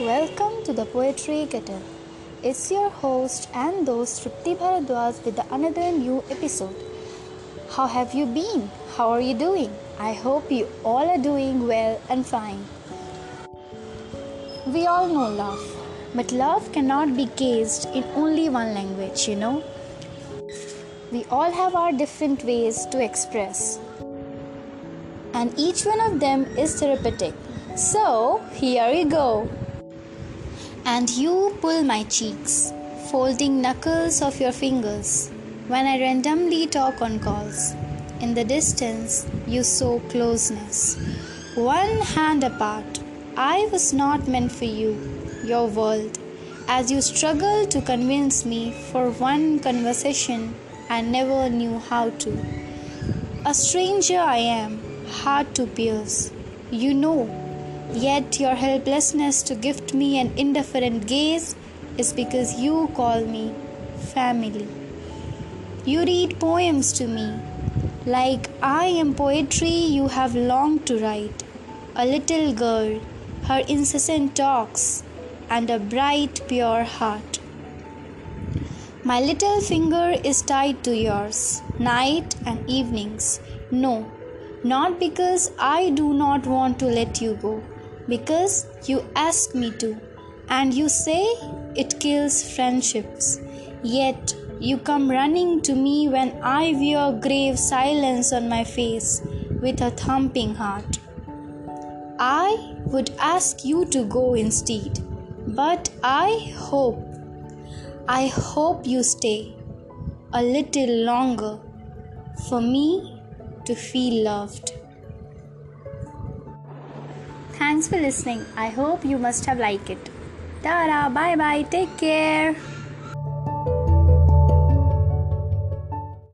Welcome to the Poetry Kettle. It's your host and host Tripti Bharadwaj with another new episode. How have you been? How are you doing? I hope you all are doing well and fine. We all know love, but love cannot be gauged in only one language, you know. We all have our different ways to express, and each one of them is therapeutic. So, here we go and you pull my cheeks, folding knuckles of your fingers when I randomly talk on calls. In the distance, you saw closeness. One hand apart, I was not meant for you, your world, as you struggled to convince me for one conversation I never knew how to. A stranger I am, hard to pierce. You know Yet your helplessness to gift me an indifferent gaze is because you call me family. You read poems to me like I am poetry you have longed to write. A little girl, her incessant talks, and a bright, pure heart. My little finger is tied to yours, night and evenings. No, not because I do not want to let you go because you ask me to, and you say it kills friendships. Yet you come running to me when I wear grave silence on my face with a thumping heart. I would ask you to go instead, but I hope, I hope you stay a little longer for me to feel loved. Thanks for listening. I hope you must have liked it. Tara, bye bye, take care.